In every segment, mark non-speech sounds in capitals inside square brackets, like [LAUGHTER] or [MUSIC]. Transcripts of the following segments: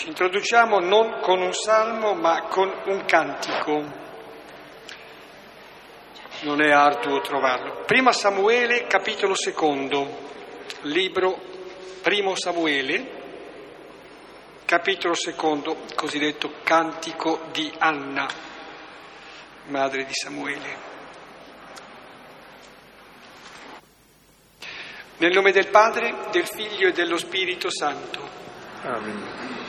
Ci introduciamo non con un salmo ma con un cantico. Non è arduo trovarlo. Prima Samuele, capitolo secondo, libro Primo Samuele, capitolo secondo, cosiddetto cantico di Anna, madre di Samuele. Nel nome del Padre, del Figlio e dello Spirito Santo. Amen.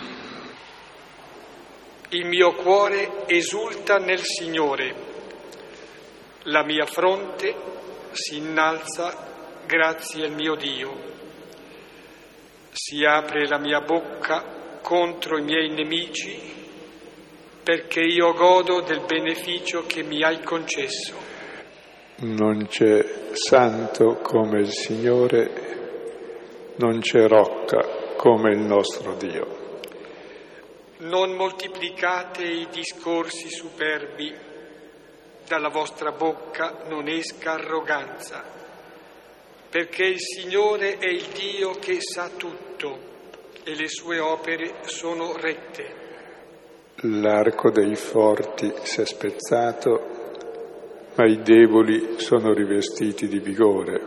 Il mio cuore esulta nel Signore, la mia fronte si innalza grazie al mio Dio. Si apre la mia bocca contro i miei nemici perché io godo del beneficio che mi hai concesso. Non c'è santo come il Signore, non c'è rocca come il nostro Dio. Non moltiplicate i discorsi superbi, dalla vostra bocca non esca arroganza, perché il Signore è il Dio che sa tutto e le sue opere sono rette. L'arco dei forti si è spezzato, ma i deboli sono rivestiti di vigore.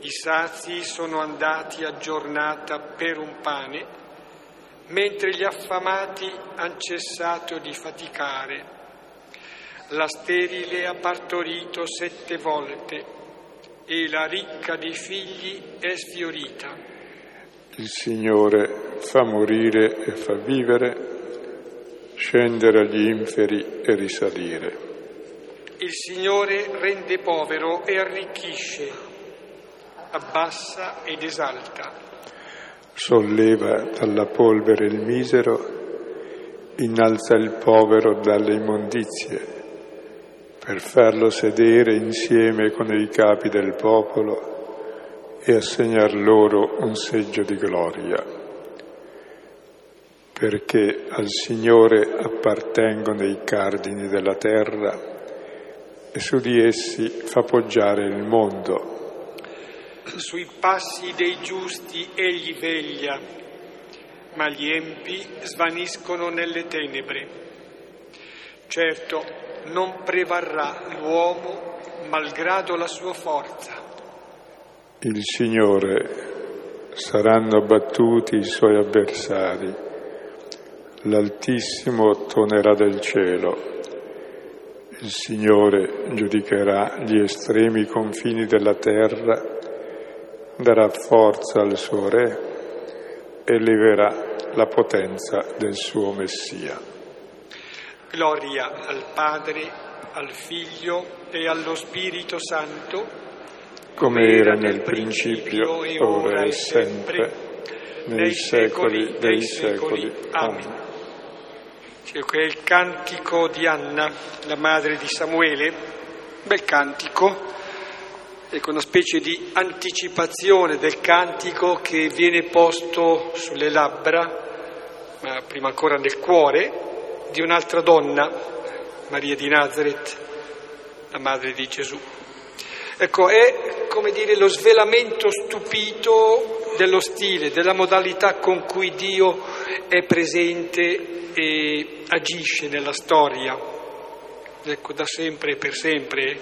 I sazi sono andati a giornata per un pane, mentre gli affamati han cessato di faticare. La sterile ha partorito sette volte e la ricca di figli è sfiorita. Il Signore fa morire e fa vivere, scendere agli inferi e risalire. Il Signore rende povero e arricchisce, abbassa ed esalta solleva dalla polvere il misero, innalza il povero dalle immondizie, per farlo sedere insieme con i capi del popolo e assegnar loro un seggio di gloria, perché al Signore appartengono i cardini della terra e su di essi fa poggiare il mondo sui passi dei giusti egli veglia, ma gli empi svaniscono nelle tenebre. Certo, non prevarrà l'uomo malgrado la sua forza. Il Signore saranno abbattuti i suoi avversari, l'Altissimo tonerà del cielo. Il Signore giudicherà gli estremi confini della terra darà forza al suo Re e leverà la potenza del suo Messia. Gloria al Padre, al Figlio e allo Spirito Santo, come era nel principio, e ora e sempre, nei secoli dei secoli. Amen. Ecco è il cantico di Anna, la madre di Samuele, bel cantico ecco, una specie di anticipazione del cantico che viene posto sulle labbra, ma prima ancora nel cuore, di un'altra donna, Maria di Nazareth, la madre di Gesù. Ecco, è come dire lo svelamento stupito dello stile, della modalità con cui Dio è presente e agisce nella storia, ecco, da sempre e per sempre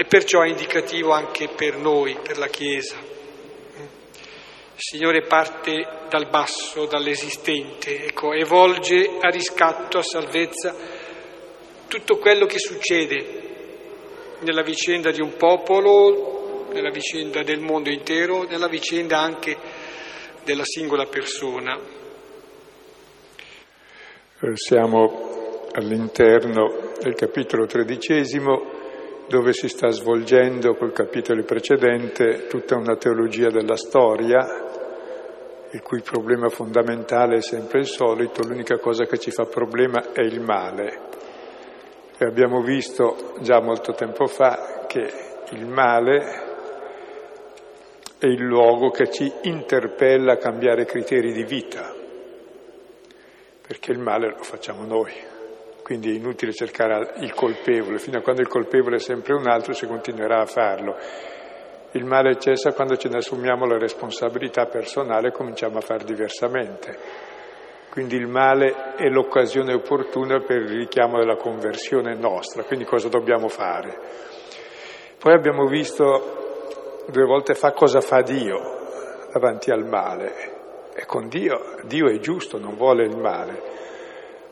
e perciò è indicativo anche per noi, per la Chiesa. Il Signore parte dal basso, dall'esistente, ecco, e volge a riscatto, a salvezza tutto quello che succede nella vicenda di un popolo, nella vicenda del mondo intero, nella vicenda anche della singola persona. Eh, siamo all'interno del capitolo tredicesimo dove si sta svolgendo col capitolo precedente tutta una teologia della storia, il cui problema fondamentale è sempre il solito, l'unica cosa che ci fa problema è il male. E abbiamo visto già molto tempo fa che il male è il luogo che ci interpella a cambiare criteri di vita, perché il male lo facciamo noi quindi è inutile cercare il colpevole, fino a quando il colpevole è sempre un altro si continuerà a farlo. Il male cessa quando ce ne assumiamo la responsabilità personale e cominciamo a fare diversamente. Quindi il male è l'occasione opportuna per il richiamo della conversione nostra, quindi cosa dobbiamo fare? Poi abbiamo visto due volte fa cosa fa Dio davanti al male. E con Dio, Dio è giusto, non vuole il male.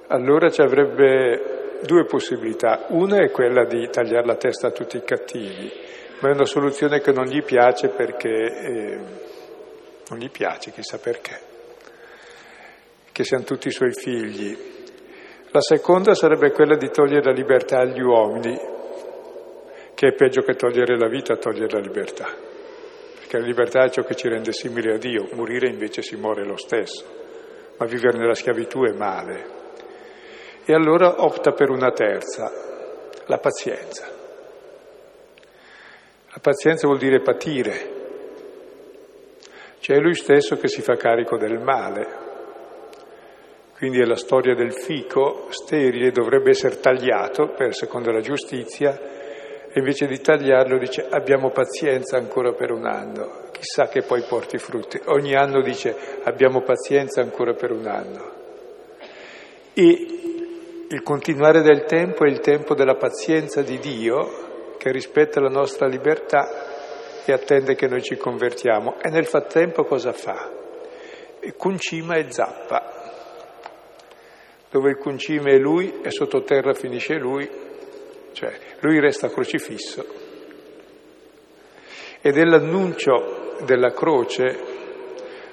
Allora ci avrebbe due possibilità. Una è quella di tagliare la testa a tutti i cattivi, ma è una soluzione che non gli piace perché eh, non gli piace, chissà perché che siano tutti i suoi figli. La seconda sarebbe quella di togliere la libertà agli uomini, che è peggio che togliere la vita, togliere la libertà. Perché la libertà è ciò che ci rende simili a Dio, morire invece si muore lo stesso, ma vivere nella schiavitù è male. E allora opta per una terza, la pazienza. La pazienza vuol dire patire, cioè è lui stesso che si fa carico del male, quindi è la storia del fico sterile, dovrebbe essere tagliato per secondo la giustizia, e invece di tagliarlo dice abbiamo pazienza ancora per un anno, chissà che poi porti frutti. Ogni anno dice abbiamo pazienza ancora per un anno. E il continuare del tempo è il tempo della pazienza di Dio che rispetta la nostra libertà e attende che noi ci convertiamo. E nel frattempo cosa fa? Concima e zappa dove il concime è lui e sottoterra finisce lui, cioè lui resta crocifisso. Ed è l'annuncio della croce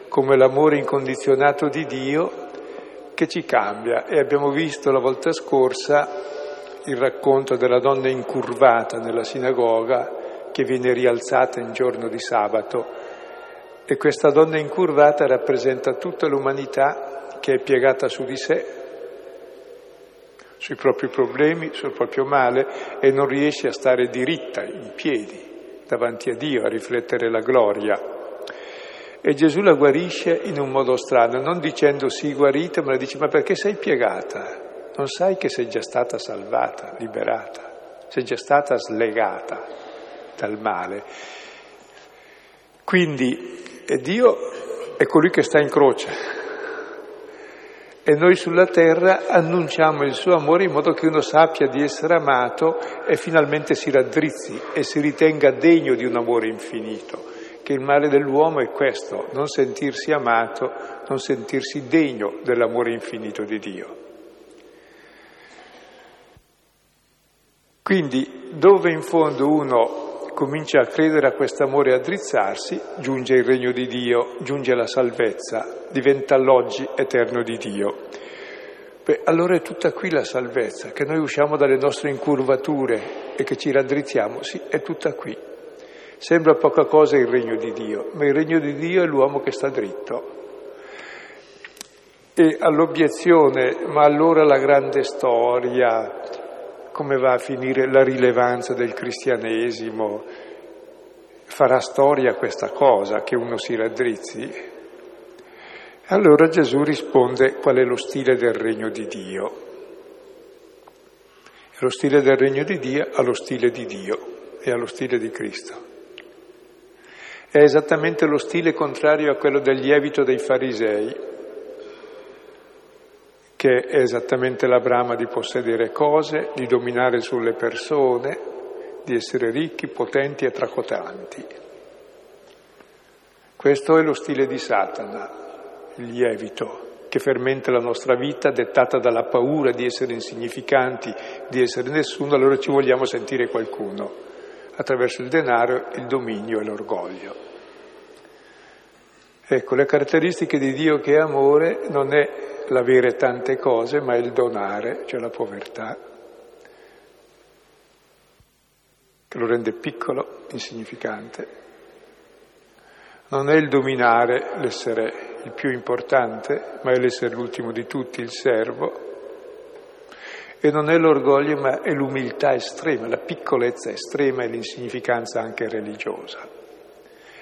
come l'amore incondizionato di Dio che ci cambia e abbiamo visto la volta scorsa il racconto della donna incurvata nella sinagoga che viene rialzata in giorno di sabato e questa donna incurvata rappresenta tutta l'umanità che è piegata su di sé sui propri problemi, sul proprio male e non riesce a stare diritta, in piedi, davanti a Dio, a riflettere la gloria. E Gesù la guarisce in un modo strano, non dicendo sì guarita, ma le dice ma perché sei piegata? Non sai che sei già stata salvata, liberata, sei già stata slegata dal male. Quindi Dio è colui che sta in croce, e noi sulla terra annunciamo il suo amore in modo che uno sappia di essere amato e finalmente si raddrizzi e si ritenga degno di un amore infinito. Che il male dell'uomo è questo, non sentirsi amato, non sentirsi degno dell'amore infinito di Dio. Quindi dove in fondo uno comincia a credere a questo amore e a drizzarsi, giunge il regno di Dio, giunge la salvezza, diventa l'oggi eterno di Dio. Beh, allora è tutta qui la salvezza, che noi usciamo dalle nostre incurvature e che ci raddrizziamo, sì, è tutta qui. Sembra poca cosa il regno di Dio, ma il regno di Dio è l'uomo che sta dritto. E all'obiezione, ma allora la grande storia, come va a finire la rilevanza del cristianesimo? Farà storia questa cosa, che uno si raddrizzi? Allora Gesù risponde qual è lo stile del regno di Dio. Lo stile del regno di Dio ha lo stile di Dio e ha lo stile di Cristo. È esattamente lo stile contrario a quello del lievito dei farisei, che è esattamente la brama di possedere cose, di dominare sulle persone, di essere ricchi, potenti e tracotanti. Questo è lo stile di Satana, il lievito, che fermenta la nostra vita dettata dalla paura di essere insignificanti, di essere nessuno, allora ci vogliamo sentire qualcuno, attraverso il denaro, il dominio e l'orgoglio. Ecco, le caratteristiche di Dio che è amore non è l'avere tante cose, ma il donare, cioè la povertà, che lo rende piccolo, insignificante. Non è il dominare l'essere il più importante, ma è l'essere l'ultimo di tutti, il servo. E non è l'orgoglio, ma è l'umiltà estrema, la piccolezza estrema e l'insignificanza anche religiosa.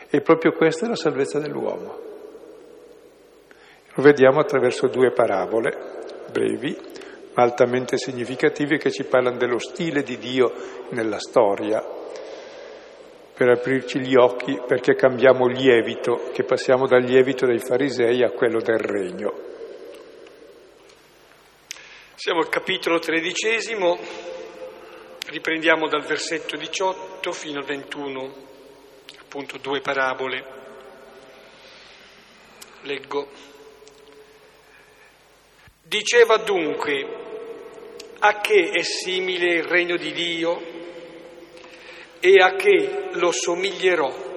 E proprio questa è la salvezza dell'uomo. Lo vediamo attraverso due parabole brevi, ma altamente significative, che ci parlano dello stile di Dio nella storia, per aprirci gli occhi perché cambiamo lievito, che passiamo dal lievito dei farisei a quello del regno. Siamo al capitolo tredicesimo, riprendiamo dal versetto 18 fino al 21, appunto due parabole. Leggo. Diceva dunque, a che è simile il regno di Dio e a che lo somiglierò?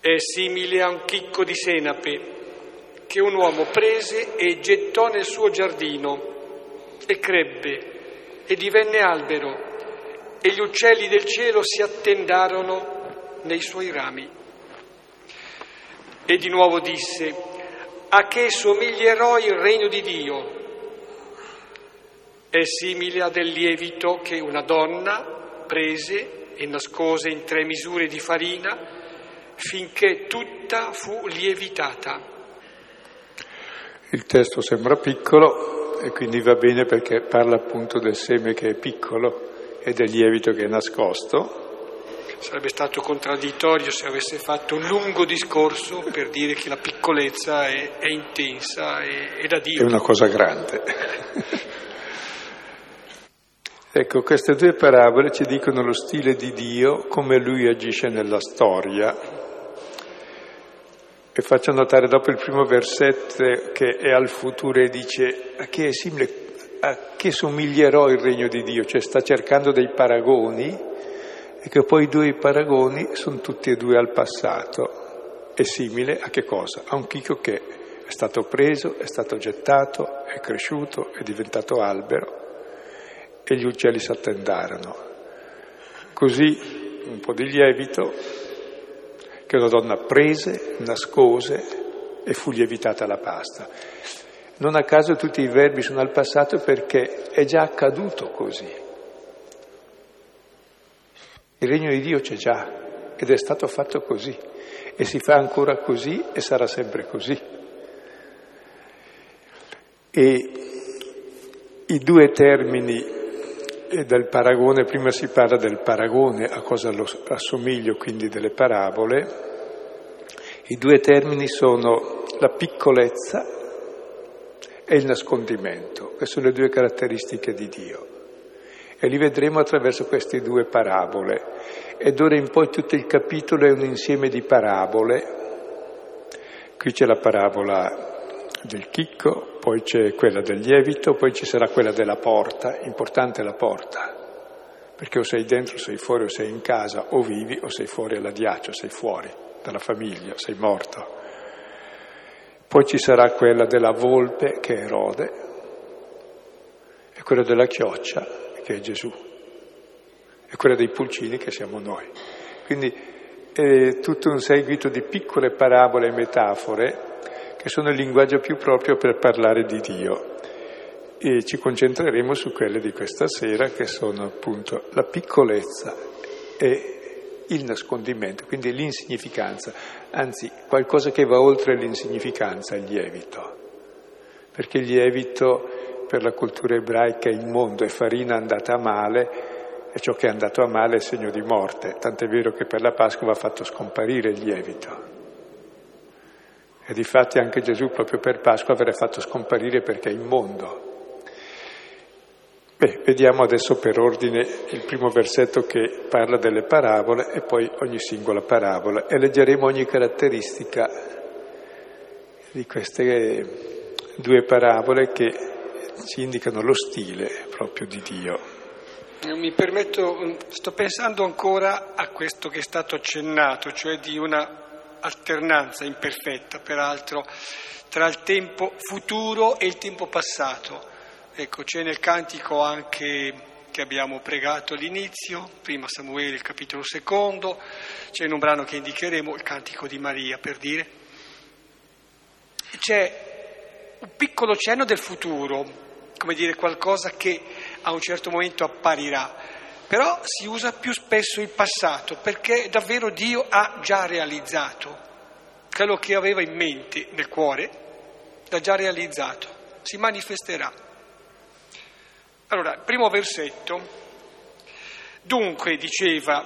È simile a un chicco di senape che un uomo prese e gettò nel suo giardino e crebbe e divenne albero e gli uccelli del cielo si attendarono nei suoi rami. E di nuovo disse, a che somiglierò il regno di Dio? È simile a del lievito che una donna prese e nascose in tre misure di farina finché tutta fu lievitata. Il testo sembra piccolo e quindi va bene perché parla appunto del seme che è piccolo e del lievito che è nascosto. Sarebbe stato contraddittorio se avesse fatto un lungo discorso per dire che la piccolezza è, è intensa e, da Dio. È una cosa grande. [LAUGHS] ecco, queste due parabole ci dicono lo stile di Dio, come Lui agisce nella storia, e faccio notare dopo il primo versetto che è al futuro e dice a che è simile, a che somiglierò il regno di Dio, cioè sta cercando dei paragoni e che poi i due paragoni sono tutti e due al passato. È simile a che cosa? A un chicco che è stato preso, è stato gettato, è cresciuto, è diventato albero e gli uccelli si attendarono. Così un po' di lievito che una donna prese, nascose e fu lievitata la pasta. Non a caso tutti i verbi sono al passato perché è già accaduto così. Il regno di Dio c'è già ed è stato fatto così e si fa ancora così e sarà sempre così. E i due termini e del paragone, prima si parla del paragone, a cosa lo assomiglio, quindi delle parabole. I due termini sono la piccolezza e il nascondimento, che sono le due caratteristiche di Dio. E li vedremo attraverso queste due parabole. Ed ora in poi tutto il capitolo è un insieme di parabole. Qui c'è la parabola del chicco, poi c'è quella del lievito, poi ci sarà quella della porta, importante la porta, perché o sei dentro, o sei fuori, o sei in casa, o vivi, o sei fuori all'adiaccio, sei fuori dalla famiglia, sei morto. Poi ci sarà quella della volpe, che è Erode, e quella della chioccia, che è Gesù, e quella dei pulcini, che siamo noi. Quindi è tutto un seguito di piccole parabole e metafore che sono il linguaggio più proprio per parlare di Dio. E ci concentreremo su quelle di questa sera che sono appunto la piccolezza e il nascondimento, quindi l'insignificanza, anzi qualcosa che va oltre l'insignificanza, il lievito. Perché il lievito per la cultura ebraica è il mondo, è farina andata a male e ciò che è andato a male è segno di morte, tant'è vero che per la Pasqua va fatto scomparire il lievito. E difatti anche Gesù proprio per Pasqua verrà fatto scomparire perché è immondo. Beh, vediamo adesso per ordine il primo versetto che parla delle parabole e poi ogni singola parabola e leggeremo ogni caratteristica di queste due parabole che ci indicano lo stile proprio di Dio. Mi permetto, sto pensando ancora a questo che è stato accennato, cioè di una alternanza imperfetta, peraltro, tra il tempo futuro e il tempo passato. Ecco, c'è nel cantico anche che abbiamo pregato all'inizio, prima Samuele, il capitolo secondo, c'è in un brano che indicheremo, il cantico di Maria, per dire. C'è un piccolo cenno del futuro, come dire qualcosa che a un certo momento apparirà, però si usa più spesso il passato perché davvero Dio ha già realizzato quello che aveva in mente nel cuore, l'ha già realizzato, si manifesterà. Allora, primo versetto, dunque diceva,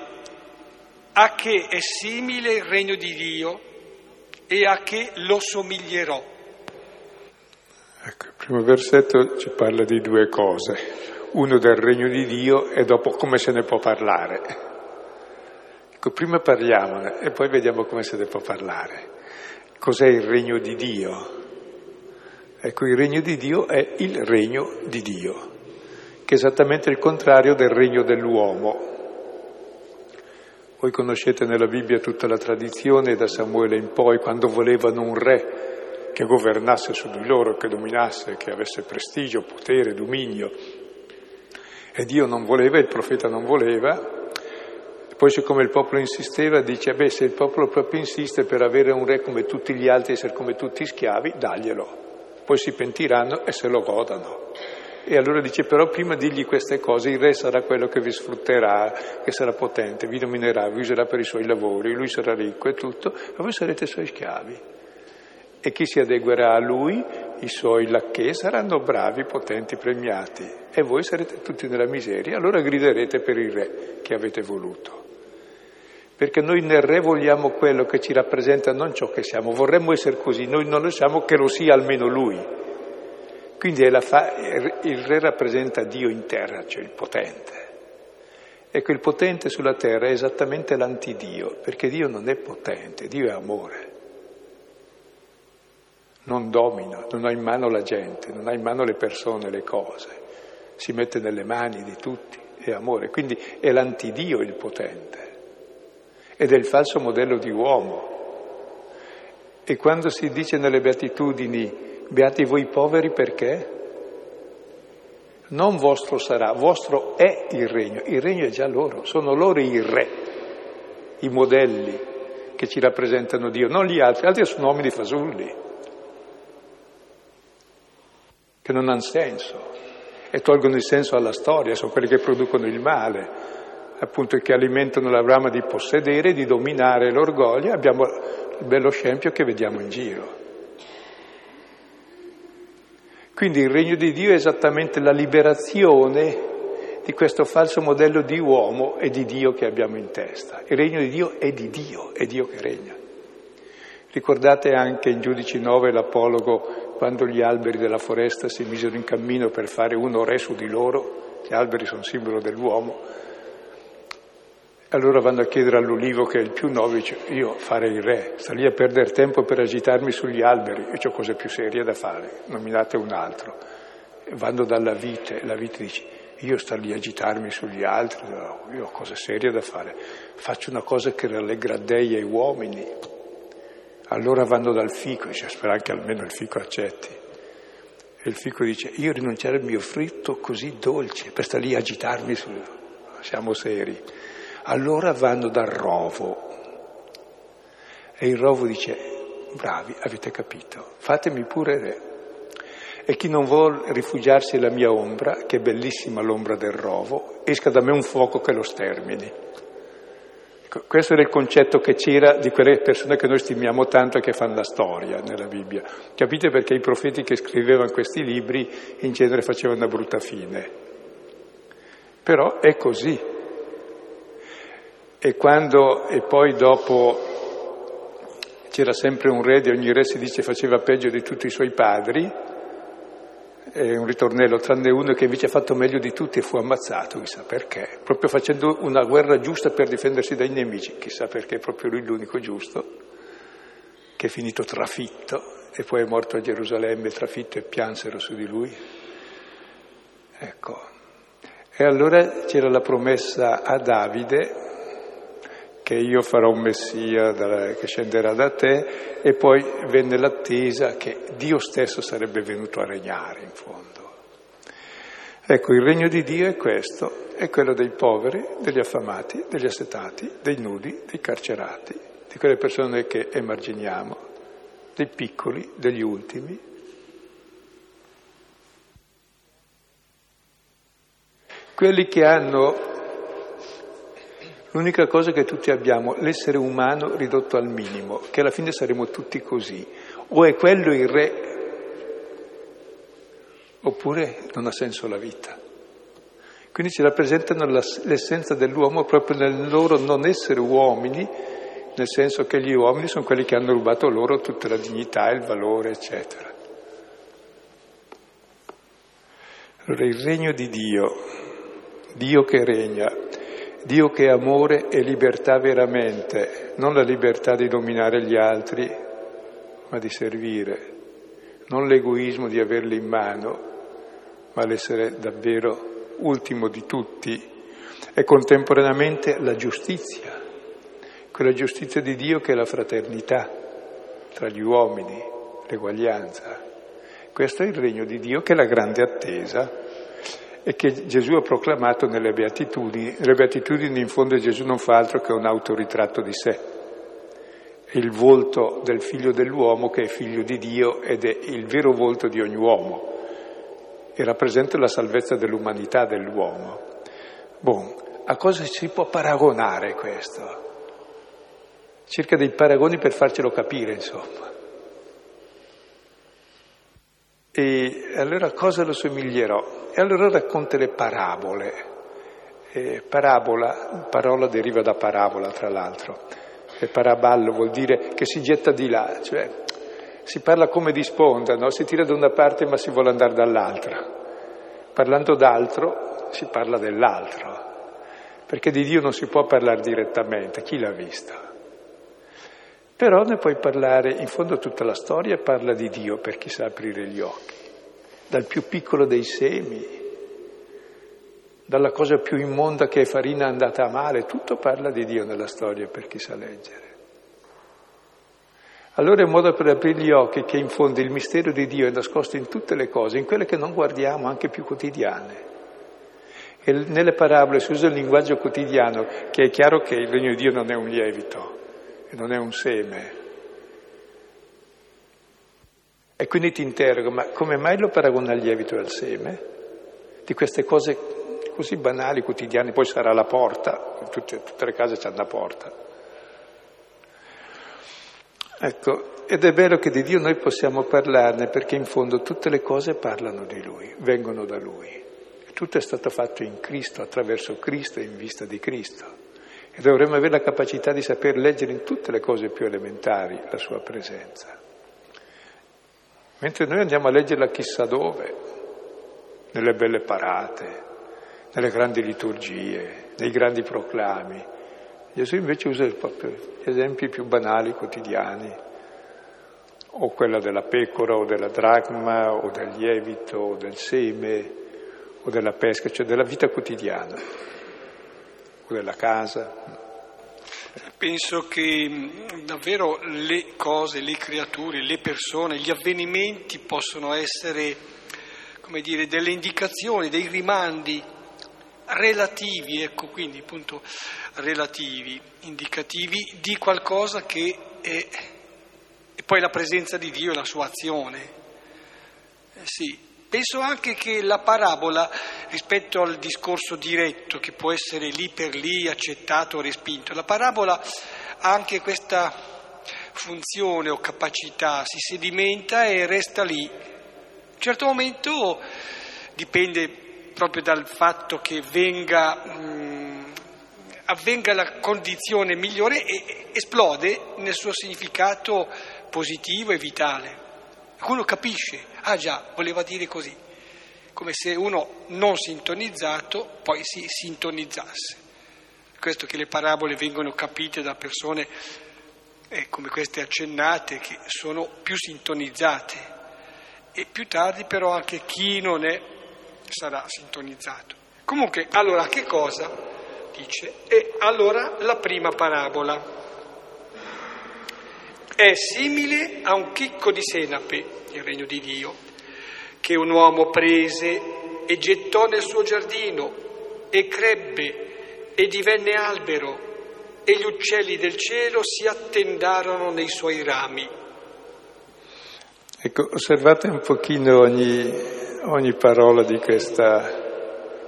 a che è simile il regno di Dio e a che lo somiglierò. Ecco, il primo versetto ci parla di due cose, uno del regno di Dio e dopo come se ne può parlare. Ecco, prima parliamone e poi vediamo come se ne può parlare. Cos'è il regno di Dio? Ecco, il regno di Dio è il regno di Dio, che è esattamente il contrario del regno dell'uomo. Voi conoscete nella Bibbia tutta la tradizione da Samuele in poi, quando volevano un re che governasse su di loro, che dominasse, che avesse prestigio, potere, dominio. E Dio non voleva, il profeta non voleva. Poi siccome il popolo insisteva, dice, beh, se il popolo proprio insiste per avere un re come tutti gli altri, essere come tutti schiavi, daglielo. Poi si pentiranno e se lo godano. E allora dice, però prima digli queste cose, il re sarà quello che vi sfrutterà, che sarà potente, vi dominerà, vi userà per i suoi lavori, lui sarà ricco e tutto, e voi sarete suoi schiavi e chi si adeguerà a lui, i suoi lacchè, saranno bravi, potenti, premiati e voi sarete tutti nella miseria, allora griderete per il re che avete voluto. Perché noi nel re vogliamo quello che ci rappresenta, non ciò che siamo, vorremmo essere così, noi non lo siamo, che lo sia almeno lui. Quindi fa... il re rappresenta Dio in terra, cioè il potente. Ecco, il potente sulla terra è esattamente l'antidio, perché Dio non è potente, Dio è amore non domina, non ha in mano la gente, non ha in mano le persone, le cose, si mette nelle mani di tutti, è amore, quindi è l'antidio il potente. Ed è il falso modello di uomo. E quando si dice nelle beatitudini, beati voi poveri perché? Non vostro sarà, vostro è il regno, il regno è già loro, sono loro i re, i modelli che ci rappresentano Dio, non gli altri, gli altri sono uomini fasulli che non hanno senso e tolgono il senso alla storia, sono quelli che producono il male, appunto che alimentano la brama di possedere, di dominare l'orgoglio, abbiamo il bello scempio che vediamo in giro. Quindi il regno di Dio è esattamente la liberazione di questo falso modello di uomo e di Dio che abbiamo in testa. Il regno di Dio è di Dio, è Dio che regna. Ricordate anche in Giudici 9 l'apologo quando gli alberi della foresta si misero in cammino per fare uno re su di loro, gli alberi sono simbolo dell'uomo, allora vanno a chiedere all'ulivo che è il più novo, dice io farei il re, sta lì a perdere tempo per agitarmi sugli alberi, io ho cose più serie da fare, nominate un altro. Vanno dalla vite, la vite dice io sto lì a agitarmi sugli altri, io ho cose serie da fare, faccio una cosa che rallegra dei e uomini, allora vanno dal fico, dice, spera che almeno il fico accetti. E il fico dice, io rinunciare al mio fritto così dolce, per stare lì a agitarmi, su... siamo seri. Allora vanno dal rovo. E il rovo dice, bravi, avete capito, fatemi pure re. E chi non vuole rifugiarsi alla mia ombra, che è bellissima l'ombra del rovo, esca da me un fuoco che lo stermini. Questo era il concetto che c'era di quelle persone che noi stimiamo tanto e che fanno la storia nella Bibbia. Capite perché i profeti che scrivevano questi libri in genere facevano una brutta fine. Però è così. E quando, e poi dopo c'era sempre un re, di ogni re si dice faceva peggio di tutti i suoi padri, è un ritornello, tranne uno che invece ha fatto meglio di tutti e fu ammazzato, chissà perché, proprio facendo una guerra giusta per difendersi dai nemici, chissà perché, proprio lui l'unico giusto, che è finito trafitto e poi è morto a Gerusalemme trafitto e piansero su di lui. Ecco. E allora c'era la promessa a Davide che io farò un Messia che scenderà da te e poi venne l'attesa che Dio stesso sarebbe venuto a regnare in fondo. Ecco, il regno di Dio è questo, è quello dei poveri, degli affamati, degli assetati, dei nudi, dei carcerati, di quelle persone che emarginiamo, dei piccoli, degli ultimi. Quelli che hanno L'unica cosa che tutti abbiamo, l'essere umano ridotto al minimo, che alla fine saremo tutti così. O è quello il re, oppure non ha senso la vita. Quindi ci rappresentano l'essenza dell'uomo proprio nel loro non essere uomini, nel senso che gli uomini sono quelli che hanno rubato loro tutta la dignità, il valore, eccetera. Allora il regno di Dio, Dio che regna, Dio che è amore e libertà veramente, non la libertà di dominare gli altri, ma di servire, non l'egoismo di averli in mano, ma l'essere davvero ultimo di tutti e contemporaneamente la giustizia, quella giustizia di Dio che è la fraternità tra gli uomini, l'eguaglianza. Questo è il regno di Dio che è la grande attesa e che Gesù ha proclamato nelle beatitudini. Nelle beatitudini in fondo Gesù non fa altro che un autoritratto di sé. Il volto del figlio dell'uomo che è figlio di Dio ed è il vero volto di ogni uomo e rappresenta la salvezza dell'umanità dell'uomo. Bon, a cosa si può paragonare questo? Cerca dei paragoni per farcelo capire, insomma. E allora cosa lo somiglierò? E allora racconta le parabole. E parabola, parola deriva da parabola tra l'altro, e paraballo vuol dire che si getta di là, cioè si parla come di sponda, no? si tira da una parte ma si vuole andare dall'altra. Parlando d'altro si parla dell'altro, perché di Dio non si può parlare direttamente, chi l'ha visto? Però ne puoi parlare, in fondo tutta la storia parla di Dio per chi sa aprire gli occhi, dal più piccolo dei semi, dalla cosa più immonda che è farina andata a male, tutto parla di Dio nella storia per chi sa leggere. Allora è un modo per aprire gli occhi che in fondo il mistero di Dio è nascosto in tutte le cose, in quelle che non guardiamo, anche più quotidiane. E nelle parabole si usa il linguaggio quotidiano, che è chiaro che il regno di Dio non è un lievito, non è un seme. E quindi ti interrogo, ma come mai lo paragona al lievito e al seme? Di queste cose così banali, quotidiane, poi sarà la porta, tutte, tutte le case hanno una porta. Ecco, ed è vero che di Dio noi possiamo parlarne perché in fondo tutte le cose parlano di Lui, vengono da Lui. Tutto è stato fatto in Cristo, attraverso Cristo e in vista di Cristo. E dovremmo avere la capacità di saper leggere in tutte le cose più elementari la sua presenza. Mentre noi andiamo a leggerla chissà dove, nelle belle parate, nelle grandi liturgie, nei grandi proclami. Gesù invece usa proprio gli esempi più banali, quotidiani, o quella della pecora, o della dracma, o del lievito, o del seme, o della pesca, cioè della vita quotidiana o della casa. Penso che davvero le cose, le creature, le persone, gli avvenimenti possono essere, come dire, delle indicazioni, dei rimandi relativi, ecco quindi appunto relativi, indicativi di qualcosa che è, e poi la presenza di Dio e la sua azione. Eh sì, Penso anche che la parabola, rispetto al discorso diretto, che può essere lì per lì accettato o respinto, la parabola ha anche questa funzione o capacità, si sedimenta e resta lì. A un certo momento dipende proprio dal fatto che venga, mh, avvenga la condizione migliore e esplode nel suo significato positivo e vitale. Uno capisce, ah già, voleva dire così, come se uno non sintonizzato poi si sintonizzasse. Questo che le parabole vengono capite da persone eh, come queste accennate che sono più sintonizzate e più tardi però anche chi non è sarà sintonizzato. Comunque, allora che cosa dice? E allora la prima parabola è simile a un chicco di senape, il regno di Dio, che un uomo prese e gettò nel suo giardino e crebbe e divenne albero e gli uccelli del cielo si attendarono nei suoi rami. Ecco, osservate un pochino ogni, ogni parola di questa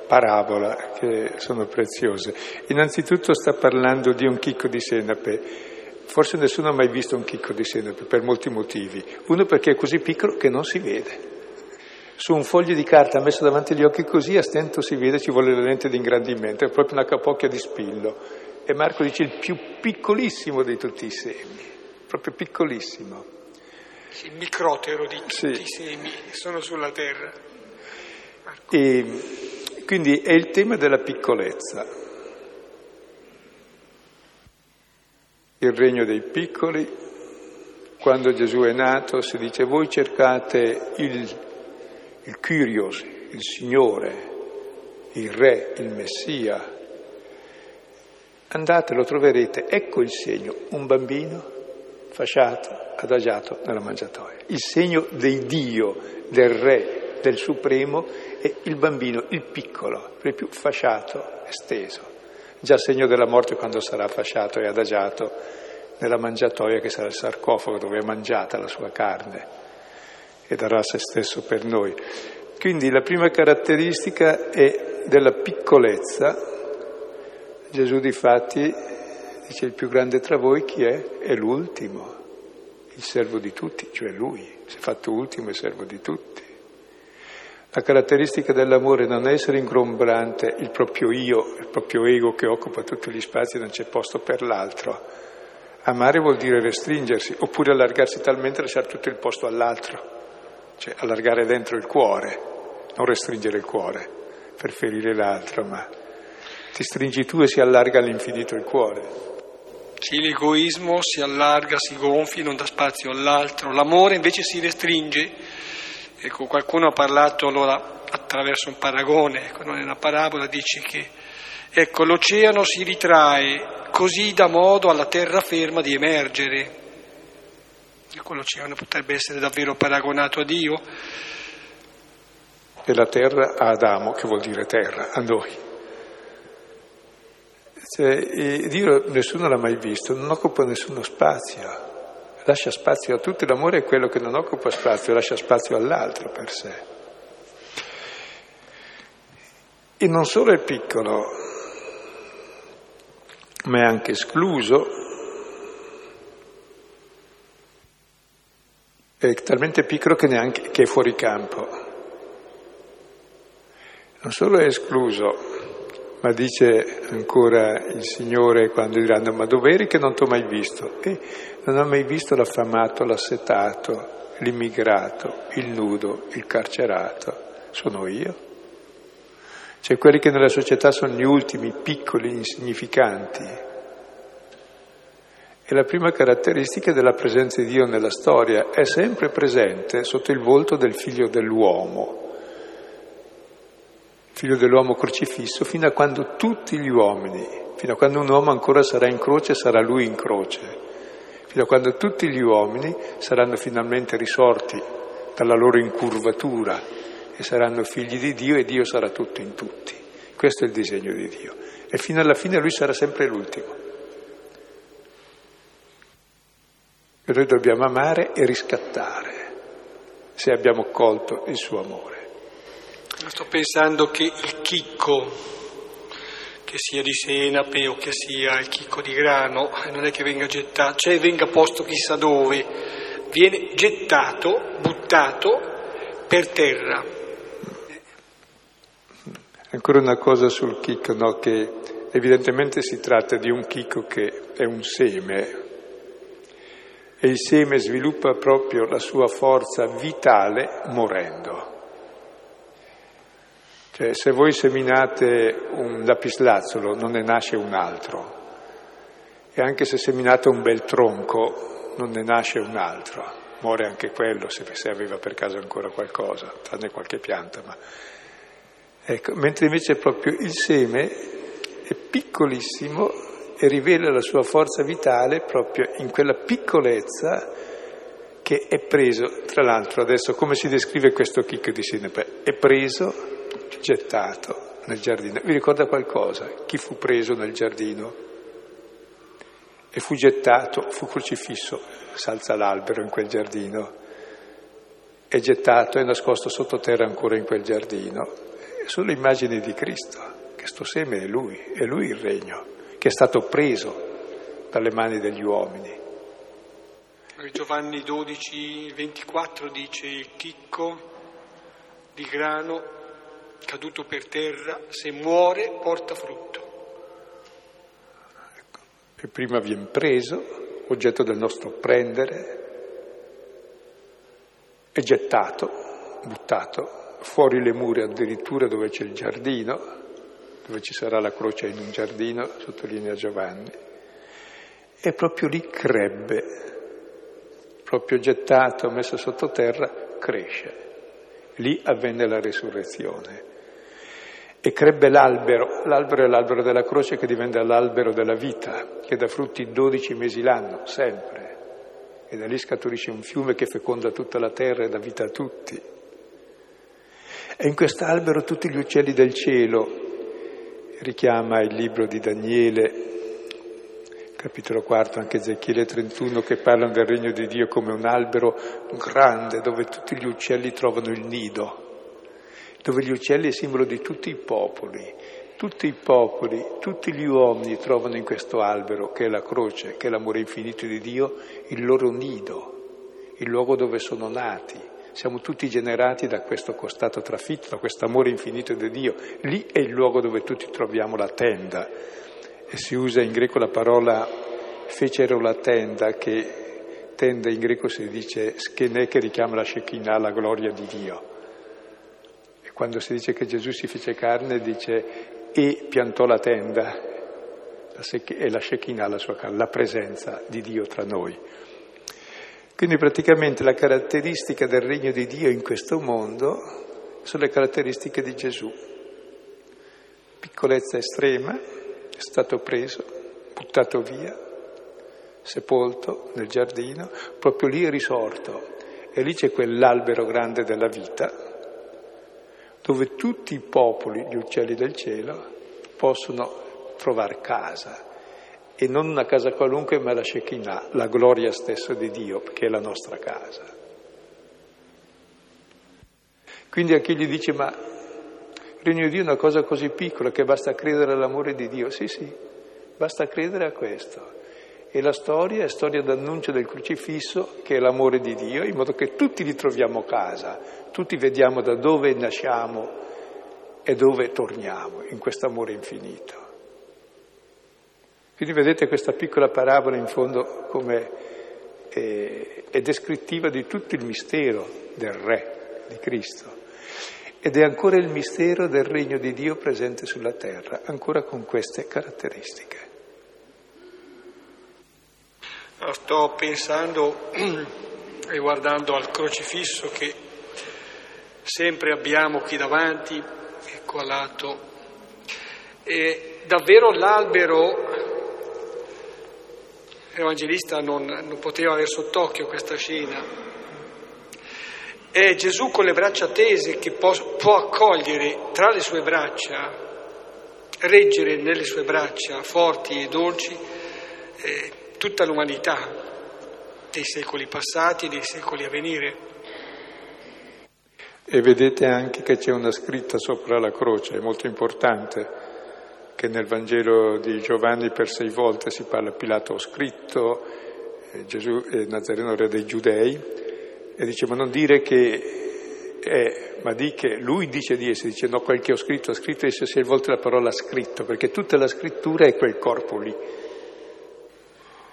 parabola, che sono preziose. Innanzitutto sta parlando di un chicco di senape Forse nessuno ha mai visto un chicco di senape per molti motivi. Uno perché è così piccolo che non si vede. Su un foglio di carta messo davanti agli occhi così a stento si vede, ci vuole la lente di ingrandimento, è proprio una capocchia di spillo. E Marco dice il più piccolissimo di tutti i semi, proprio piccolissimo. Il microtero di tutti sì. i semi che sono sulla terra. E quindi è il tema della piccolezza. Il regno dei piccoli, quando Gesù è nato, si dice voi cercate il, il Kyrios, il Signore, il Re, il Messia. Andate, lo troverete, ecco il segno, un bambino fasciato, adagiato nella mangiatoia. Il segno del Dio, del Re, del Supremo è il bambino, il piccolo, per più fasciato, esteso. Già segno della morte quando sarà fasciato e adagiato nella mangiatoia che sarà il sarcofago dove è mangiata la sua carne e darà se stesso per noi. Quindi la prima caratteristica è della piccolezza. Gesù difatti dice il più grande tra voi chi è? È l'ultimo, il servo di tutti, cioè lui, si è fatto ultimo e servo di tutti. La caratteristica dell'amore non è essere ingombrante il proprio io, il proprio ego che occupa tutti gli spazi e non c'è posto per l'altro. Amare vuol dire restringersi, oppure allargarsi talmente da lasciare tutto il posto all'altro cioè allargare dentro il cuore, non restringere il cuore per ferire l'altro, ma ti stringi tu e si allarga all'infinito il cuore. Sì, l'egoismo si allarga, si gonfia, non dà spazio all'altro, l'amore invece si restringe. Ecco, qualcuno ha parlato allora attraverso un paragone, ecco, non è una parabola, dice che ecco, l'oceano si ritrae così da modo alla terraferma di emergere. Ecco, l'oceano potrebbe essere davvero paragonato a Dio. E la terra a Adamo, che vuol dire terra, a noi. Cioè, Dio nessuno l'ha mai visto, non occupa nessuno spazio, lascia spazio a tutti, l'amore è quello che non occupa spazio, lascia spazio all'altro per sé. E non solo è piccolo, ma è anche escluso, è talmente piccolo che, neanche, che è fuori campo. Non solo è escluso, ma dice ancora il Signore quando diranno ma dove eri che non ti ho mai visto? E non ho mai visto l'affamato, l'assetato, l'immigrato, il nudo, il carcerato. Sono io. Cioè quelli che nella società sono gli ultimi, piccoli, insignificanti. E la prima caratteristica della presenza di Dio nella storia è sempre presente sotto il volto del figlio dell'uomo figlio dell'uomo crocifisso, fino a quando tutti gli uomini, fino a quando un uomo ancora sarà in croce, sarà lui in croce, fino a quando tutti gli uomini saranno finalmente risorti dalla loro incurvatura e saranno figli di Dio e Dio sarà tutto in tutti. Questo è il disegno di Dio. E fino alla fine lui sarà sempre l'ultimo. E noi dobbiamo amare e riscattare se abbiamo colto il suo amore. Sto pensando che il chicco, che sia di senape o che sia il chicco di grano, non è che venga gettato, cioè venga posto chissà dove, viene gettato, buttato per terra. Ancora una cosa sul chicco, no? che evidentemente si tratta di un chicco che è un seme e il seme sviluppa proprio la sua forza vitale morendo. Cioè, se voi seminate un lapislazzolo non ne nasce un altro e anche se seminate un bel tronco non ne nasce un altro, muore anche quello se, se aveva per caso ancora qualcosa, tranne qualche pianta. Ma... Ecco, mentre invece proprio il seme è piccolissimo e rivela la sua forza vitale proprio in quella piccolezza che è preso, tra l'altro adesso come si descrive questo chicco di Sinepe? È preso gettato nel giardino. Vi ricorda qualcosa? Chi fu preso nel giardino? E fu gettato, fu crocifisso, salza l'albero in quel giardino, è gettato e nascosto sottoterra ancora in quel giardino. Sono immagini di Cristo, che sto seme è Lui, è Lui il regno, che è stato preso dalle mani degli uomini. Giovanni 12, 24 dice il chicco di grano caduto per terra, se muore porta frutto. Ecco. E prima viene preso, oggetto del nostro prendere, è gettato, buttato, fuori le mura addirittura dove c'è il giardino, dove ci sarà la croce in un giardino, sottolinea Giovanni, e proprio lì crebbe, proprio gettato, messo sottoterra, cresce. Lì avvenne la risurrezione. E crebbe l'albero, l'albero è l'albero della croce che diventa l'albero della vita, che dà frutti 12 mesi l'anno, sempre. E da lì scaturisce un fiume che feconda tutta la terra e dà vita a tutti. E in quest'albero tutti gli uccelli del cielo, richiama il libro di Daniele, capitolo quarto, anche Ezechiele 31, che parlano del regno di Dio come un albero grande dove tutti gli uccelli trovano il nido, dove gli uccelli è simbolo di tutti i popoli, tutti i popoli, tutti gli uomini trovano in questo albero, che è la croce, che è l'amore infinito di Dio, il loro nido, il luogo dove sono nati, siamo tutti generati da questo costato trafitto, da questo amore infinito di Dio. Lì è il luogo dove tutti troviamo la tenda. Si usa in greco la parola fecero la tenda, che tenda in greco si dice schenè, che richiama la Shekinah, la gloria di Dio. E quando si dice che Gesù si fece carne, dice e piantò la tenda, e la Shekinah, la sua la presenza di Dio tra noi. Quindi praticamente la caratteristica del regno di Dio in questo mondo sono le caratteristiche di Gesù. Piccolezza estrema, è stato preso, buttato via, sepolto nel giardino, proprio lì è risorto. E lì c'è quell'albero grande della vita, dove tutti i popoli, gli uccelli del cielo, possono trovare casa e non una casa qualunque, ma la Shekinah, la gloria stessa di Dio, che è la nostra casa. Quindi a chi gli dice, ma regno di Dio è una cosa così piccola che basta credere all'amore di Dio, sì sì, basta credere a questo. E la storia è storia d'annuncio del crocifisso, che è l'amore di Dio, in modo che tutti ritroviamo casa, tutti vediamo da dove nasciamo e dove torniamo in questo amore infinito. Quindi vedete questa piccola parabola in fondo come è, è descrittiva di tutto il mistero del Re, di Cristo. Ed è ancora il mistero del regno di Dio presente sulla terra, ancora con queste caratteristiche. Sto pensando [CLEARS THROAT] e guardando al crocifisso che sempre abbiamo qui davanti, ecco a lato, e davvero l'albero l'Evangelista non, non poteva avere sott'occhio questa scena. È Gesù con le braccia tese che può, può accogliere tra le sue braccia, reggere nelle sue braccia forti e dolci eh, tutta l'umanità dei secoli passati e dei secoli a venire. E vedete anche che c'è una scritta sopra la croce, è molto importante che nel Vangelo di Giovanni per sei volte si parla Pilato scritto, eh, Gesù è Nazareno re dei giudei, e dice ma non dire che è, ma di che lui dice di essere, dice no quel che ho scritto, ho scritto e sei volte la parola scritto, perché tutta la scrittura è quel corpo lì,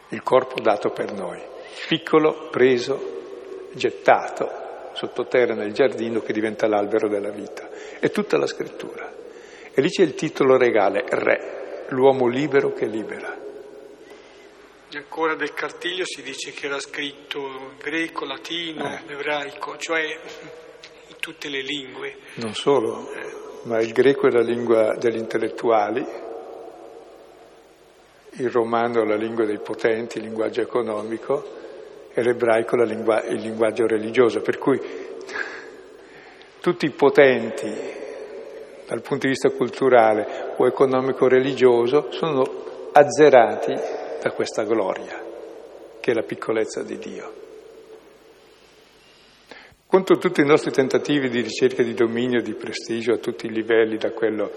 il corpo dato per noi, piccolo, preso, gettato sottoterra nel giardino che diventa l'albero della vita, è tutta la scrittura. E lì c'è il titolo regale, Re, l'uomo libero che libera. E ancora del cartiglio si dice che era scritto in greco, latino, eh. ebraico, cioè in tutte le lingue. Non solo, ma il greco è la lingua degli intellettuali, il romano è la lingua dei potenti, il linguaggio economico, e l'ebraico è lingua, il linguaggio religioso, per cui tutti i potenti dal punto di vista culturale o economico-religioso, sono azzerati da questa gloria, che è la piccolezza di Dio. Contro tutti i nostri tentativi di ricerca di dominio, di prestigio a tutti i livelli, da quello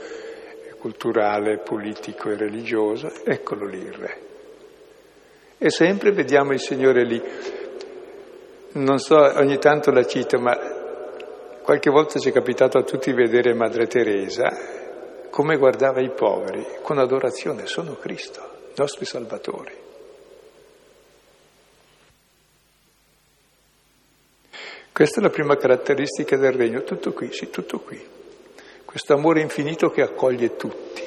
culturale, politico e religioso, eccolo lì il Re. E sempre vediamo il Signore lì. Non so, ogni tanto la cito, ma Qualche volta ci è capitato a tutti vedere Madre Teresa come guardava i poveri, con adorazione, sono Cristo, nostri salvatori. Questa è la prima caratteristica del regno, tutto qui, sì, tutto qui. Questo amore infinito che accoglie tutti.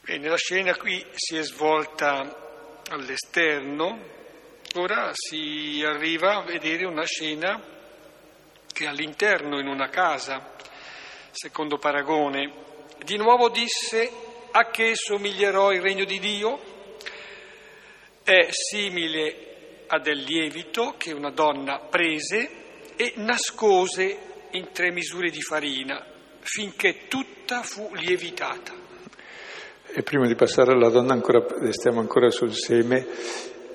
Bene, la scena qui si è svolta all'esterno, ora si arriva a vedere una scena che è all'interno, in una casa, secondo paragone. Di nuovo disse, a che somiglierò il regno di Dio? È simile a del lievito che una donna prese e nascose in tre misure di farina finché tutta fu lievitata. E prima di passare alla donna, ancora, stiamo ancora sul seme.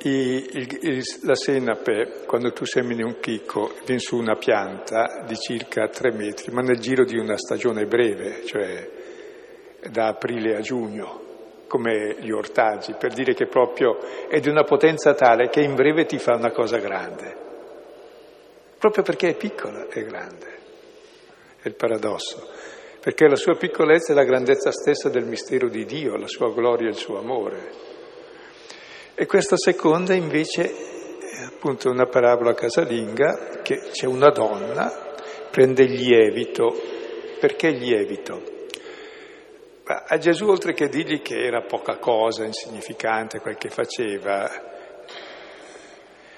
I, il, il, la senape, quando tu semini un chicco, viene su una pianta di circa tre metri, ma nel giro di una stagione breve, cioè da aprile a giugno come gli ortaggi, per dire che proprio è di una potenza tale che in breve ti fa una cosa grande. Proprio perché è piccola è grande. È il paradosso. Perché la sua piccolezza è la grandezza stessa del mistero di Dio, la sua gloria e il suo amore. E questa seconda invece è appunto una parabola casalinga che c'è una donna, prende il lievito. Perché il lievito? A Gesù, oltre che dirgli che era poca cosa, insignificante quel che faceva,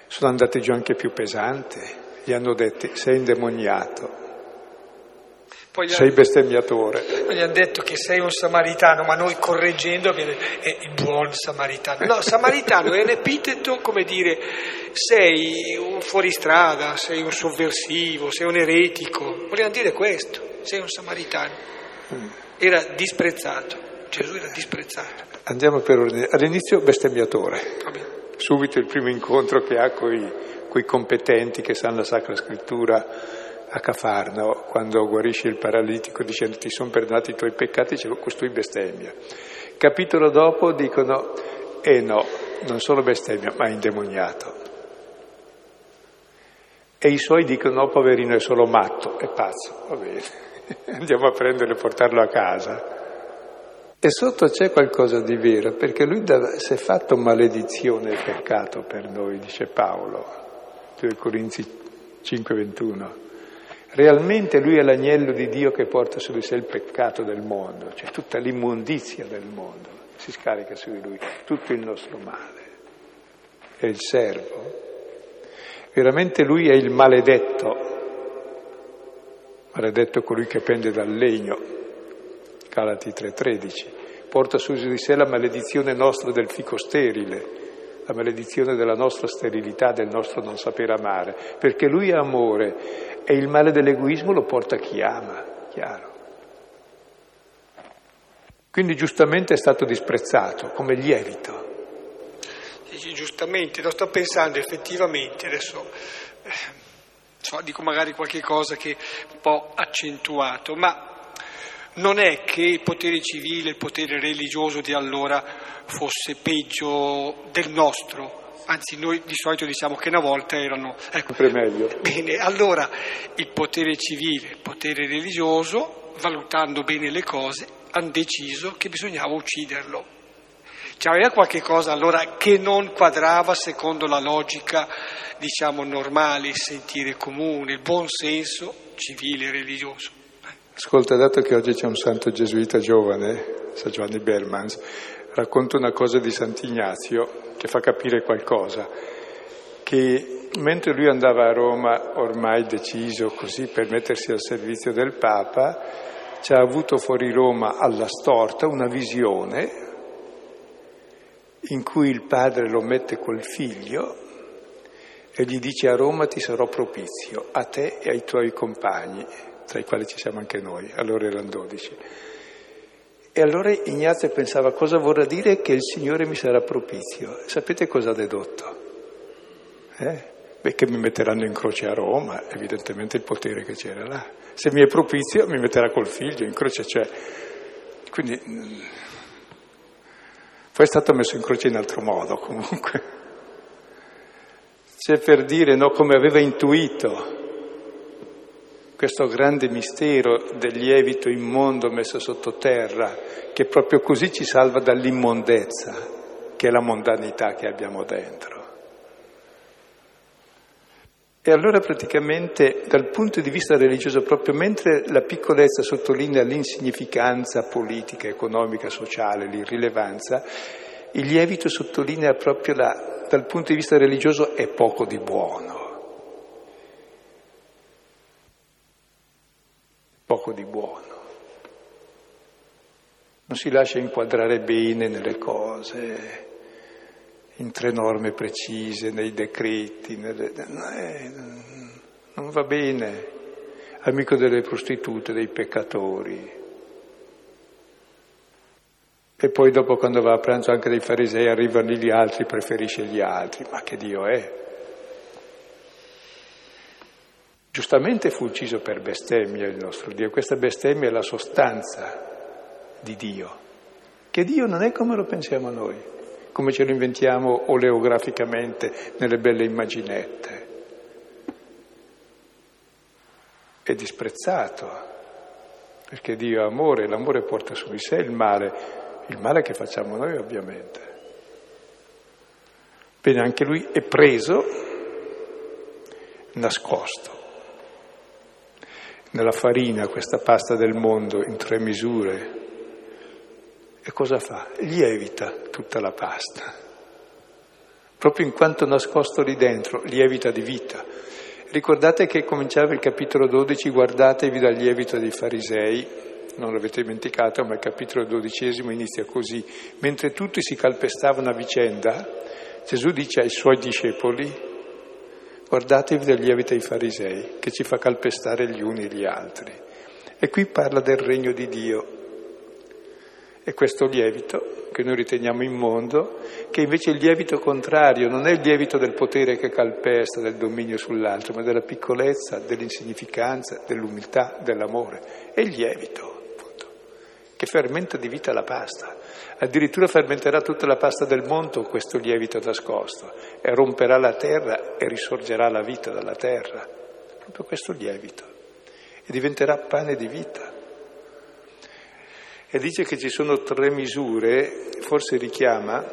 sono andati giù anche più pesanti. Gli hanno detto, sei indemoniato, poi sei hanno, bestemmiatore. Poi gli hanno detto che sei un samaritano, ma noi correggendo viene è il buon samaritano. No, samaritano è un epiteto, come dire, sei un fuoristrada, sei un sovversivo, sei un eretico. Volevano dire questo, sei un samaritano. Mm era disprezzato, Gesù era disprezzato. Andiamo per ordine. All'inizio bestemmiatore, subito il primo incontro che ha con i competenti che sanno la Sacra Scrittura a Cafarno, quando guarisce il paralitico dicendo ti sono perdonati i tuoi peccati, dice costui bestemmia. Capitolo dopo dicono, eh no, non solo bestemmia, ma indemoniato. E i suoi dicono, no, poverino, è solo matto, è pazzo, va bene. [LAUGHS] andiamo a prenderlo e portarlo a casa. E sotto c'è qualcosa di vero, perché lui si è fatto maledizione e peccato per noi, dice Paolo, 2 Corinzi 5:21. Realmente lui è l'agnello di Dio che porta su di sé il peccato del mondo, cioè tutta l'immondizia del mondo si scarica su di lui, tutto il nostro male. È il servo. Veramente lui è il maledetto maledetto colui che pende dal legno, Galati 3:13, porta su di sé la maledizione nostra del fico sterile, la maledizione della nostra sterilità, del nostro non sapere amare, perché lui è amore e il male dell'egoismo lo porta chi ama, chiaro. Quindi giustamente è stato disprezzato come lievito. Dici giustamente, lo sto pensando effettivamente adesso so, dico magari qualche cosa che è un po' accentuato, ma non è che il potere civile, il potere religioso di allora fosse peggio del nostro, anzi noi di solito diciamo che una volta erano... Ecco, Sempre meglio. Bene, allora il potere civile, il potere religioso, valutando bene le cose, hanno deciso che bisognava ucciderlo. C'aveva qualche cosa allora che non quadrava secondo la logica, diciamo, normale, il sentire comune, il buon senso civile e religioso. Ascolta, dato che oggi c'è un santo gesuita giovane, San Giovanni Bermans, racconta una cosa di Sant'Ignazio che fa capire qualcosa, che mentre lui andava a Roma, ormai deciso così per mettersi al servizio del Papa, ci ha avuto fuori Roma alla storta una visione in cui il padre lo mette col figlio e gli dice a Roma ti sarò propizio, a te e ai tuoi compagni, tra i quali ci siamo anche noi, allora erano dodici. E allora Ignazio pensava cosa vorrà dire che il Signore mi sarà propizio. Sapete cosa ha dedotto? Eh? Beh, che mi metteranno in croce a Roma, evidentemente il potere che c'era là. Se mi è propizio mi metterà col figlio, in croce c'è. Quindi poi è stato messo in croce in altro modo comunque. C'è per dire no, come aveva intuito questo grande mistero del lievito immondo messo sottoterra, che proprio così ci salva dall'immondezza, che è la mondanità che abbiamo dentro. E allora praticamente dal punto di vista religioso, proprio mentre la piccolezza sottolinea l'insignificanza politica, economica, sociale, l'irrilevanza, il lievito sottolinea proprio la, dal punto di vista religioso è poco di buono. Poco di buono. Non si lascia inquadrare bene nelle cose in tre norme precise, nei decreti, nelle... eh, non va bene, amico delle prostitute, dei peccatori. E poi dopo quando va a pranzo anche dei farisei arrivano gli altri, preferisce gli altri, ma che Dio è? Giustamente fu ucciso per bestemmia il nostro Dio, questa bestemmia è la sostanza di Dio, che Dio non è come lo pensiamo noi come ce lo inventiamo oleograficamente nelle belle immaginette. È disprezzato, perché Dio è amore, l'amore porta su di sé il male, il male che facciamo noi ovviamente. Bene, anche lui è preso, nascosto. Nella farina, questa pasta del mondo in tre misure, e cosa fa? Lievita tutta la pasta. Proprio in quanto nascosto lì dentro, lievita di vita. Ricordate che cominciava il capitolo 12, guardatevi dal lievito dei farisei, non l'avete dimenticato, ma il capitolo dodicesimo inizia così. Mentre tutti si calpestavano a vicenda, Gesù dice ai suoi discepoli, guardatevi dal lievito dei farisei, che ci fa calpestare gli uni e gli altri. E qui parla del regno di Dio, è questo lievito che noi riteniamo immondo, che invece è il lievito contrario, non è il lievito del potere che calpesta, del dominio sull'altro, ma della piccolezza, dell'insignificanza, dell'umiltà, dell'amore. È il lievito, appunto, che fermenta di vita la pasta. Addirittura fermenterà tutta la pasta del mondo questo lievito nascosto e romperà la terra e risorgerà la vita dalla terra. Proprio questo lievito. E diventerà pane di vita e dice che ci sono tre misure, forse richiama,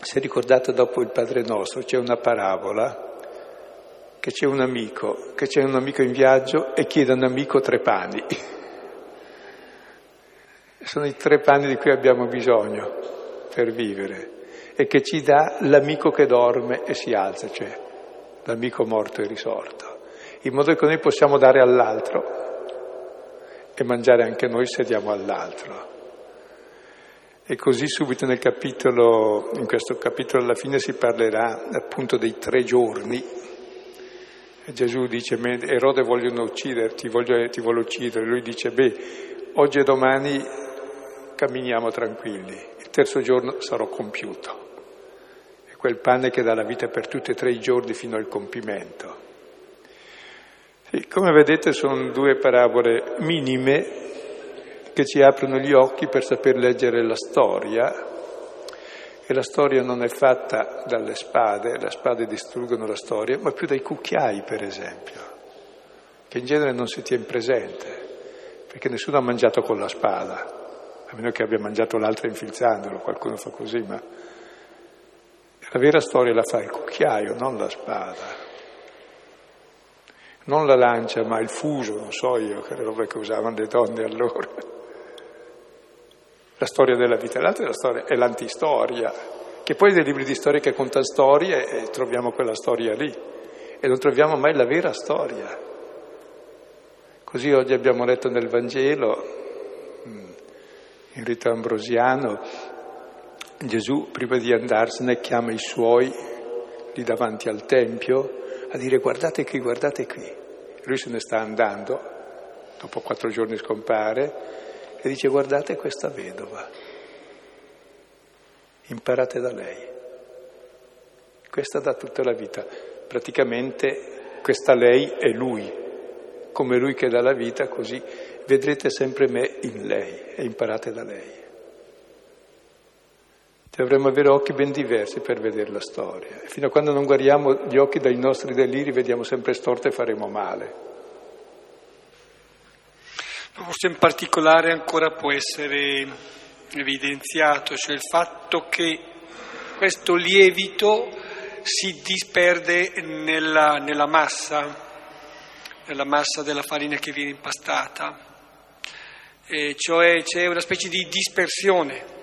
se ricordate dopo il Padre Nostro, c'è una parabola, che c'è un amico, che c'è un amico in viaggio e chiede a un amico tre pani. [LAUGHS] Sono i tre pani di cui abbiamo bisogno per vivere. E che ci dà l'amico che dorme e si alza, cioè l'amico morto e risorto, in modo che noi possiamo dare all'altro e mangiare anche noi se diamo all'altro. E così subito nel capitolo, in questo capitolo alla fine si parlerà appunto dei tre giorni. E Gesù dice, Erode vogliono ucciderti, voglio, ti vuole uccidere. Lui dice, beh, oggi e domani camminiamo tranquilli, il terzo giorno sarò compiuto. È quel pane che dà la vita per tutti e tre i giorni fino al compimento. Come vedete sono due parabole minime che ci aprono gli occhi per saper leggere la storia. E la storia non è fatta dalle spade, le spade distruggono la storia, ma più dai cucchiai per esempio, che in genere non si tiene presente, perché nessuno ha mangiato con la spada, a meno che abbia mangiato l'altra infilzandolo, qualcuno fa così, ma la vera storia la fa il cucchiaio, non la spada non la lancia, ma il fuso, non so io, che le robe che usavano le donne allora. La storia della vita, l'altra è, la storia, è l'antistoria, che poi dei libri di storia che contano storie e troviamo quella storia lì e non troviamo mai la vera storia. Così oggi abbiamo letto nel Vangelo, mm, in rito ambrosiano, Gesù prima di andarsene chiama i suoi lì davanti al Tempio a dire guardate qui, guardate qui. Lui se ne sta andando, dopo quattro giorni scompare, e dice guardate questa vedova, imparate da lei. Questa da tutta la vita. Praticamente questa lei è lui, come lui che dà la vita, così vedrete sempre me in lei e imparate da lei. Dovremmo avere occhi ben diversi per vedere la storia. E fino a quando non guariamo gli occhi dai nostri deliri, vediamo sempre storto e faremo male. Forse in particolare ancora può essere evidenziato, cioè il fatto che questo lievito si disperde nella, nella massa, nella massa della farina che viene impastata, e cioè c'è una specie di dispersione,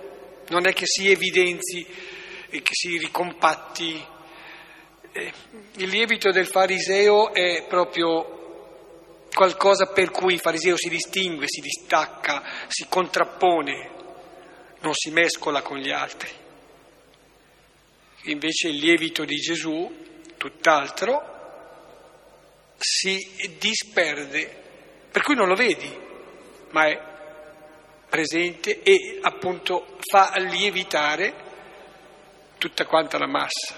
non è che si evidenzi e che si ricompatti. Il lievito del fariseo è proprio qualcosa per cui il fariseo si distingue, si distacca, si contrappone, non si mescola con gli altri. Invece il lievito di Gesù, tutt'altro, si disperde, per cui non lo vedi, ma è presente e appunto fa lievitare tutta quanta la massa,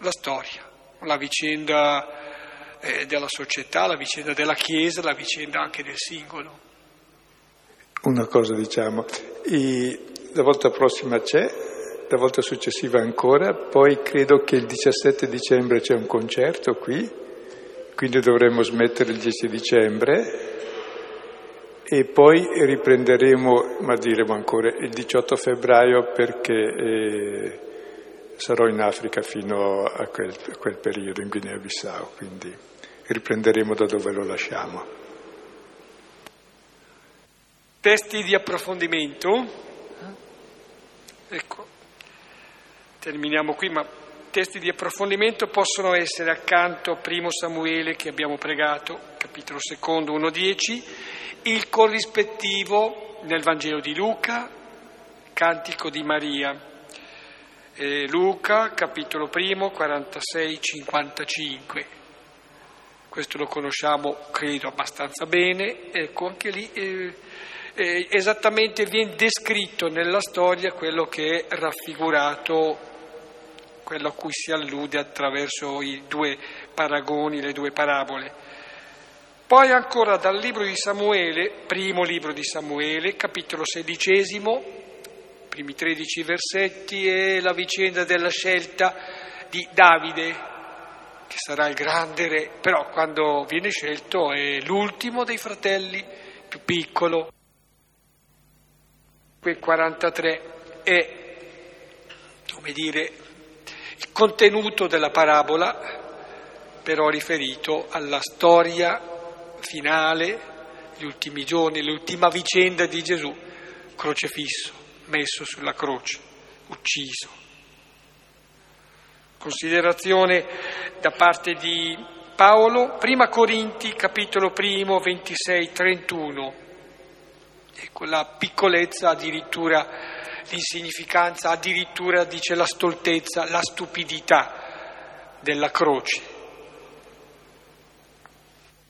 la storia, la vicenda eh, della società, la vicenda della Chiesa, la vicenda anche del singolo. Una cosa diciamo, la volta prossima c'è, la volta successiva ancora, poi credo che il 17 dicembre c'è un concerto qui, quindi dovremmo smettere il 10 dicembre e poi riprenderemo, ma diremo ancora, il 18 febbraio perché eh, sarò in Africa fino a quel, a quel periodo, in Guinea-Bissau, quindi riprenderemo da dove lo lasciamo. Testi di approfondimento. Ecco, terminiamo qui, ma testi di approfondimento possono essere accanto a Primo Samuele che abbiamo pregato, capitolo secondo 1.10, il corrispettivo nel Vangelo di Luca, Cantico di Maria. Eh, Luca, capitolo primo, 46-55. Questo lo conosciamo, credo, abbastanza bene. Ecco, anche lì eh, eh, esattamente viene descritto nella storia quello che è raffigurato, quello a cui si allude attraverso i due paragoni, le due parabole. Poi ancora dal libro di Samuele, primo libro di Samuele, capitolo sedicesimo, primi 13 versetti è la vicenda della scelta di Davide, che sarà il grande re, però quando viene scelto è l'ultimo dei fratelli, più piccolo. Quel 43 è, come dire, contenuto della parabola, però riferito alla storia finale, gli ultimi giorni, l'ultima vicenda di Gesù crocefisso messo sulla croce, ucciso. Considerazione da parte di Paolo, prima Corinti, capitolo primo, 26-31. Ecco, la piccolezza, addirittura l'insignificanza, addirittura dice la stoltezza, la stupidità della croce.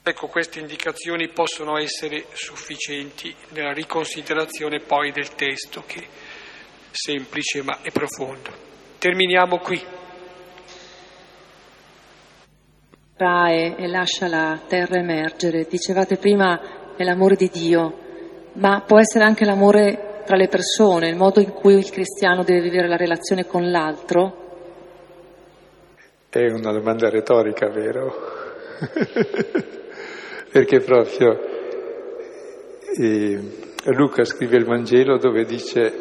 Ecco, queste indicazioni possono essere sufficienti nella riconsiderazione poi del testo, che è semplice ma è profondo. Terminiamo qui. Trae e lascia la terra emergere. Dicevate prima è l'amore di Dio, ma può essere anche l'amore tra le persone, il modo in cui il cristiano deve vivere la relazione con l'altro? È una domanda retorica, vero? [LAUGHS] perché proprio eh, Luca scrive il Vangelo dove dice,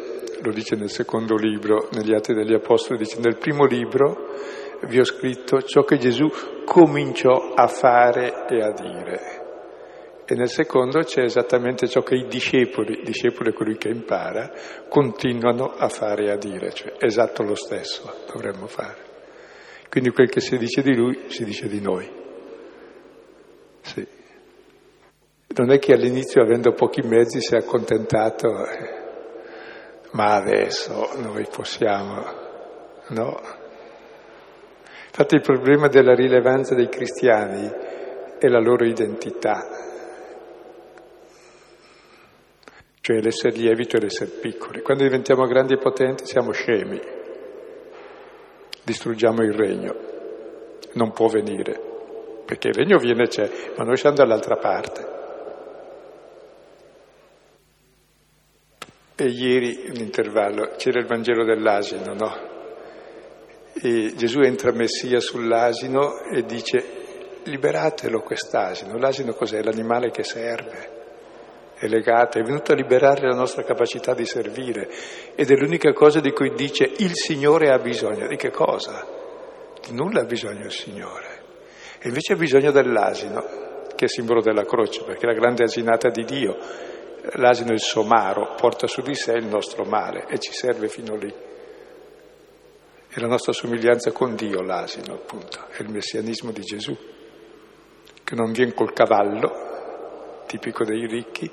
lo dice nel secondo libro, negli Atti degli Apostoli, dice nel primo libro vi ho scritto ciò che Gesù cominciò a fare e a dire. E nel secondo c'è esattamente ciò che i discepoli, discepoli è colui che impara, continuano a fare e a dire, cioè esatto lo stesso dovremmo fare. Quindi quel che si dice di lui si dice di noi. Sì. Non è che all'inizio, avendo pochi mezzi, si è accontentato, ma adesso noi possiamo, no? Infatti il problema della rilevanza dei cristiani è la loro identità, cioè l'essere lievito e l'essere piccoli. Quando diventiamo grandi e potenti siamo scemi, distruggiamo il regno, non può venire, perché il regno viene c'è, ma noi siamo dall'altra parte. E ieri, un intervallo, c'era il Vangelo dell'asino, no? E Gesù entra Messia sull'asino e dice liberatelo quest'asino. L'asino cos'è? L'animale che serve, è legato, è venuto a liberare la nostra capacità di servire ed è l'unica cosa di cui dice il Signore ha bisogno. Di che cosa? di nulla ha bisogno il Signore. E invece ha bisogno dell'asino, che è simbolo della croce, perché la grande asinata di Dio. L'asino il somaro, porta su di sé il nostro male e ci serve fino lì. È la nostra somiglianza con Dio l'asino, appunto, è il messianismo di Gesù, che non viene col cavallo, tipico dei ricchi,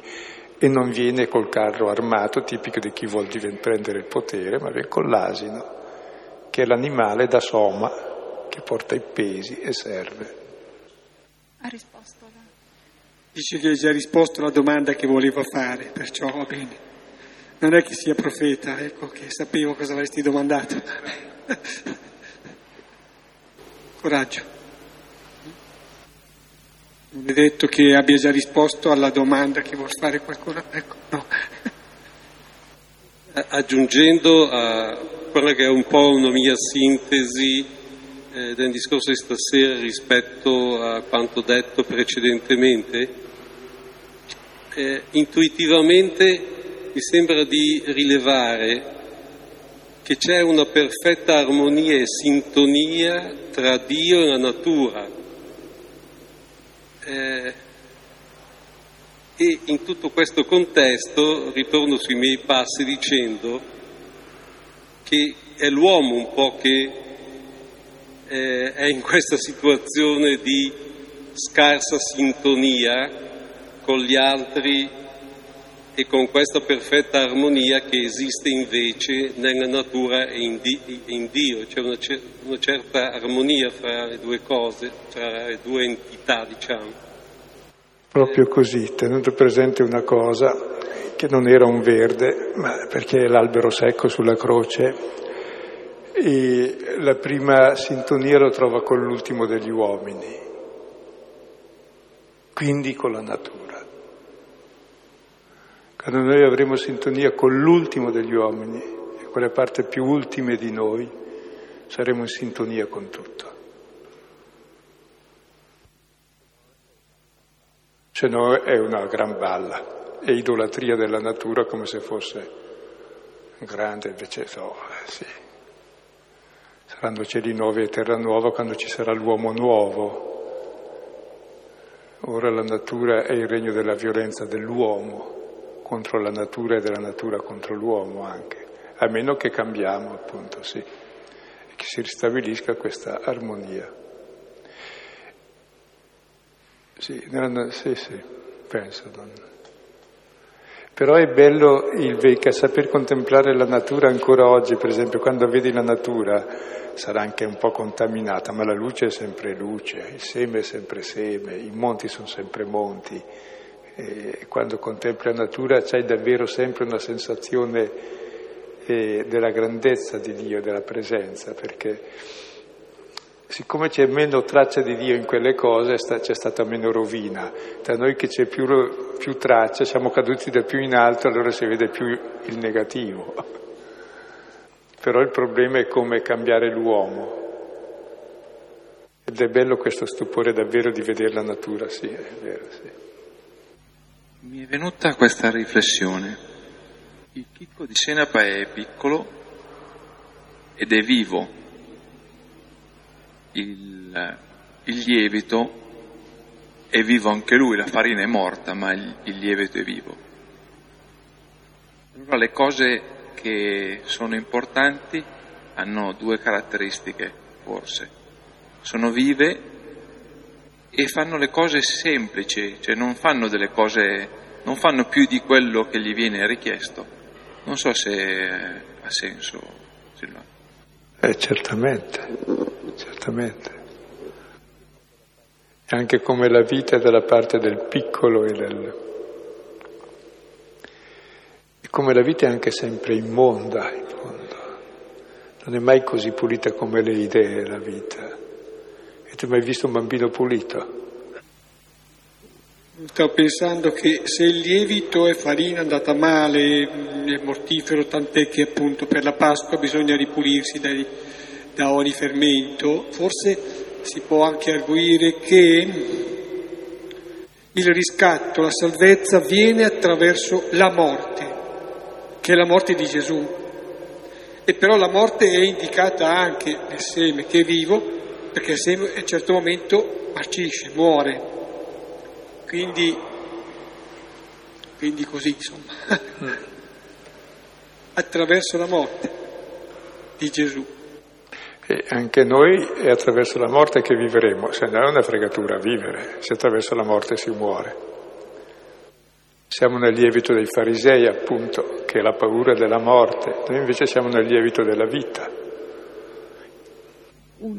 e non viene col carro armato, tipico di chi vuol prendere il potere, ma viene con l'asino, che è l'animale da soma che porta i pesi e serve. Ha risposto. La... Dice che ha già risposto alla domanda che voleva fare, perciò va bene. Non è che sia profeta, ecco, che sapevo cosa avresti domandato. [LAUGHS] Coraggio. Non è detto che abbia già risposto alla domanda che vuol fare qualcuno. Ecco, no. [LAUGHS] Aggiungendo a quella che è un po' una mia sintesi eh, del discorso di stasera rispetto a quanto detto precedentemente, eh, intuitivamente mi sembra di rilevare che c'è una perfetta armonia e sintonia tra Dio e la natura eh, e in tutto questo contesto ritorno sui miei passi dicendo che è l'uomo un po' che eh, è in questa situazione di scarsa sintonia con gli altri e con questa perfetta armonia che esiste invece nella natura e in, di, in Dio, c'è una, una, certa armonia fra le due cose, fra le due entità, diciamo. Proprio così, tenuto presente una cosa, che non era un verde, ma perché è l'albero secco sulla croce, e la prima sintonia lo trova con l'ultimo degli uomini, quindi con la natura. Quando noi avremo sintonia con l'ultimo degli uomini, e quelle parti più ultime di noi, saremo in sintonia con tutto. Se no è una gran balla, è idolatria della natura come se fosse grande, invece no, eh, sì. Saranno cieli nuovi e terra nuova quando ci sarà l'uomo nuovo. Ora la natura è il regno della violenza dell'uomo contro la natura e della natura contro l'uomo anche, a meno che cambiamo appunto, sì, e che si ristabilisca questa armonia. Sì, nella, sì, sì, penso. Non... Però è bello il saper contemplare la natura ancora oggi, per esempio, quando vedi la natura sarà anche un po' contaminata, ma la luce è sempre luce, il seme è sempre seme, i monti sono sempre monti, e quando contempli la natura c'hai davvero sempre una sensazione eh, della grandezza di Dio, della presenza, perché siccome c'è meno traccia di Dio in quelle cose c'è stata meno rovina, da noi che c'è più, più traccia siamo caduti da più in alto, allora si vede più il negativo. [LAUGHS] Però il problema è come cambiare l'uomo. Ed è bello questo stupore davvero di vedere la natura, sì, è vero, sì. Mi è venuta questa riflessione. Il chicco di senapa è piccolo ed è vivo. Il, il, lievito è vivo anche lui, la farina è morta, ma il, il lievito è vivo. Allora le cose che sono importanti hanno due caratteristiche, forse. Sono vive e fanno le cose semplici, cioè non fanno delle cose, non fanno più di quello che gli viene richiesto. Non so se ha senso, Silvano. Eh, certamente, certamente. Anche come la vita è dalla parte del piccolo e del... E come la vita è anche sempre immonda, in fondo. Non è mai così pulita come le idee la vita. Avete mai visto un bambino pulito? Sto pensando che se il lievito è farina andata male, è mortifero, tant'è che appunto per la Pasqua bisogna ripulirsi dai, da ogni fermento, forse si può anche arguire che il riscatto, la salvezza viene attraverso la morte, che è la morte di Gesù. E però la morte è indicata anche nel seme che è vivo perché se a un certo momento marcisce, muore. Quindi, quindi così, insomma, attraverso la morte di Gesù. E anche noi è attraverso la morte che vivremo, se no è una fregatura vivere, se attraverso la morte si muore. Siamo nel lievito dei farisei, appunto, che è la paura della morte, noi invece siamo nel lievito della vita.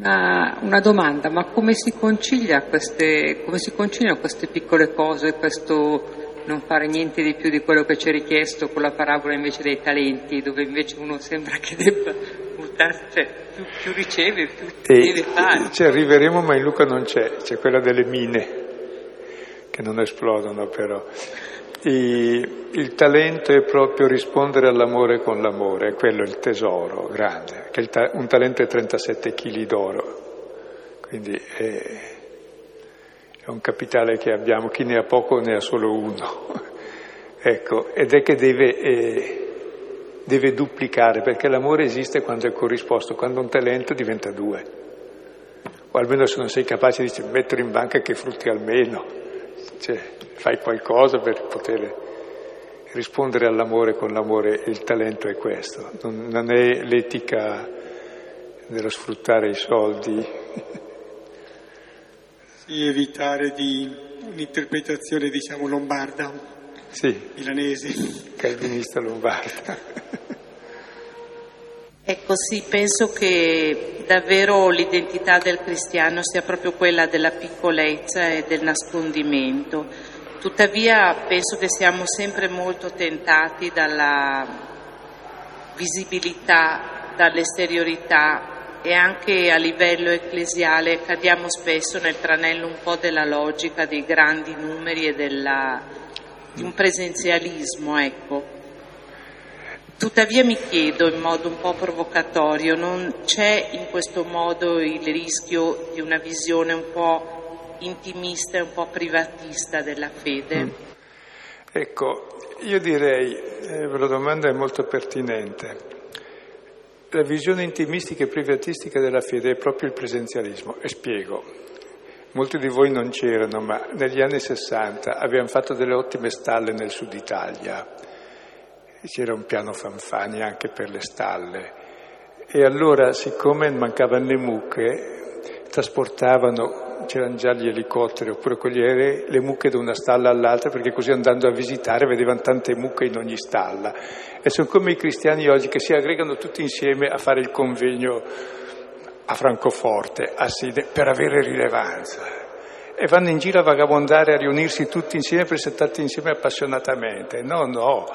Una, una domanda, ma come si, queste, come si conciliano queste piccole cose, questo non fare niente di più di quello che ci è richiesto con la parabola invece dei talenti, dove invece uno sembra che debba buttarsi, cioè più, più riceve, più e deve fare. Ci arriveremo, ma in Luca non c'è, c'è quella delle mine, che non esplodono però. E il talento è proprio rispondere all'amore con l'amore, è quello il tesoro grande, che ta- un talento è 37 kg d'oro, quindi è, è, un capitale che abbiamo, chi ne ha poco ne ha solo uno, [LAUGHS] ecco, ed è che deve, eh, deve duplicare, perché l'amore esiste quando è corrisposto, quando un talento diventa due, o almeno se non sei capace di mettere in banca che frutti almeno. Cioè, fai qualcosa per poter rispondere all'amore con l'amore, il talento è questo, non, non è l'etica dello sfruttare i soldi. [LAUGHS] Sì, evitare di un'interpretazione, diciamo, lombarda, sì, milanese. Calvinista lombarda. [LAUGHS] Ecco sì, penso che davvero l'identità del cristiano sia proprio quella della piccolezza e del nascondimento. Tuttavia penso che siamo sempre molto tentati dalla visibilità, dall'esteriorità e anche a livello ecclesiale cadiamo spesso nel tranello un po' della logica dei grandi numeri e della, di un presenzialismo, ecco. Tuttavia mi chiedo in modo un po' provocatorio, non c'è in questo modo il rischio di una visione un po' intimista e un po' privatista della fede? Mm. Ecco, io direi, eh, la domanda è molto pertinente, la visione intimistica e privatistica della fede è proprio il presenzialismo e spiego. Molti di voi non c'erano, ma negli anni 60 abbiamo fatto delle ottime stalle nel sud Italia c'era un piano fanfani anche per le stalle. E allora, siccome mancavano le mucche, trasportavano, c'erano già gli elicotteri oppure quegli aerei, le mucche da una stalla all'altra, perché così andando a visitare vedevano tante mucche in ogni stalla. E sono come i cristiani oggi che si aggregano tutti insieme a fare il convegno a Francoforte, a Side, per avere rilevanza e vanno in giro a vagabondare, a riunirsi tutti insieme per settarti insieme appassionatamente. No, no,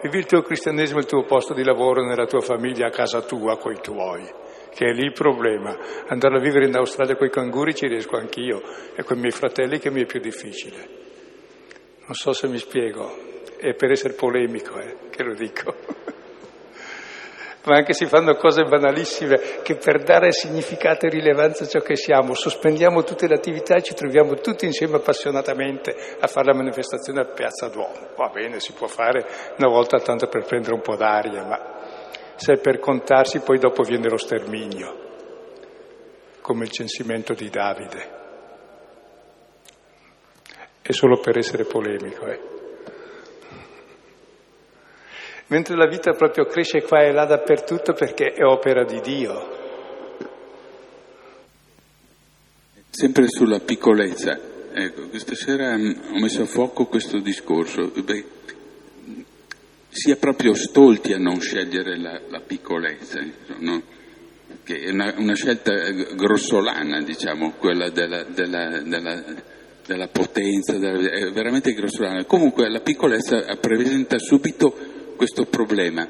Vivi il tuo cristianesimo, il tuo posto di lavoro, nella tua famiglia, a casa tua, coi tuoi, che è lì il problema. Andare a vivere in Australia con i canguri ci riesco anch'io, e con i miei fratelli che mi è più difficile. Non so se mi spiego, è per essere polemico eh, che lo dico. Ma anche si fanno cose banalissime che per dare significato e rilevanza a ciò che siamo, sospendiamo tutte le attività e ci troviamo tutti insieme appassionatamente a fare la manifestazione a Piazza Duomo. Va bene, si può fare una volta tanto per prendere un po' d'aria, ma se è per contarsi poi dopo viene lo sterminio, come il censimento di Davide. È solo per essere polemico, eh mentre la vita proprio cresce qua e là dappertutto perché è opera di Dio. Sempre sulla piccolezza, ecco, questa sera ho messo a fuoco questo discorso. Beh, si è proprio stolti a non scegliere la, la piccolezza, no? che è una, una, scelta grossolana, diciamo, quella della, della, della, della potenza, è veramente grossolana. Comunque la piccolezza presenta subito questo problema.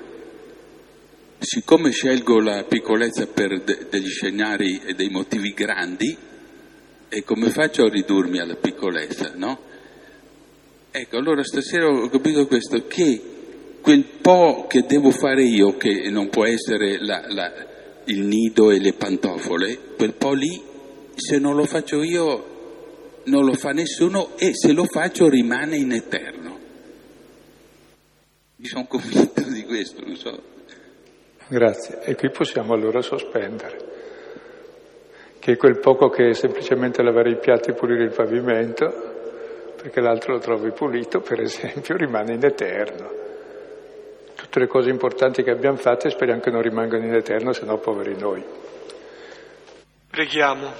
Siccome scelgo la piccolezza per de- degli scenari e dei motivi grandi, e come faccio a ridurmi alla piccolezza, no? Ecco, allora stasera ho capito questo, che quel po' che devo fare io, che non può essere la, la, il nido e le pantofole, quel po' lì, se non lo faccio io, non lo fa nessuno e se lo faccio rimane in eterno. Mi sono convinto di questo, non so. Grazie. E qui possiamo allora sospendere. che quel poco che è semplicemente lavare i piatti e pulire il pavimento, perché l'altro lo trovi pulito, per esempio, [LAUGHS] rimane in eterno. Tutte le cose importanti che abbiamo fatte speriamo che non rimangano in eterno, se no poveri noi. Preghiamo.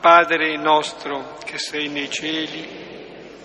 Padre nostro che sei nei cieli,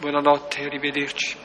Buonanotte, arrivederci.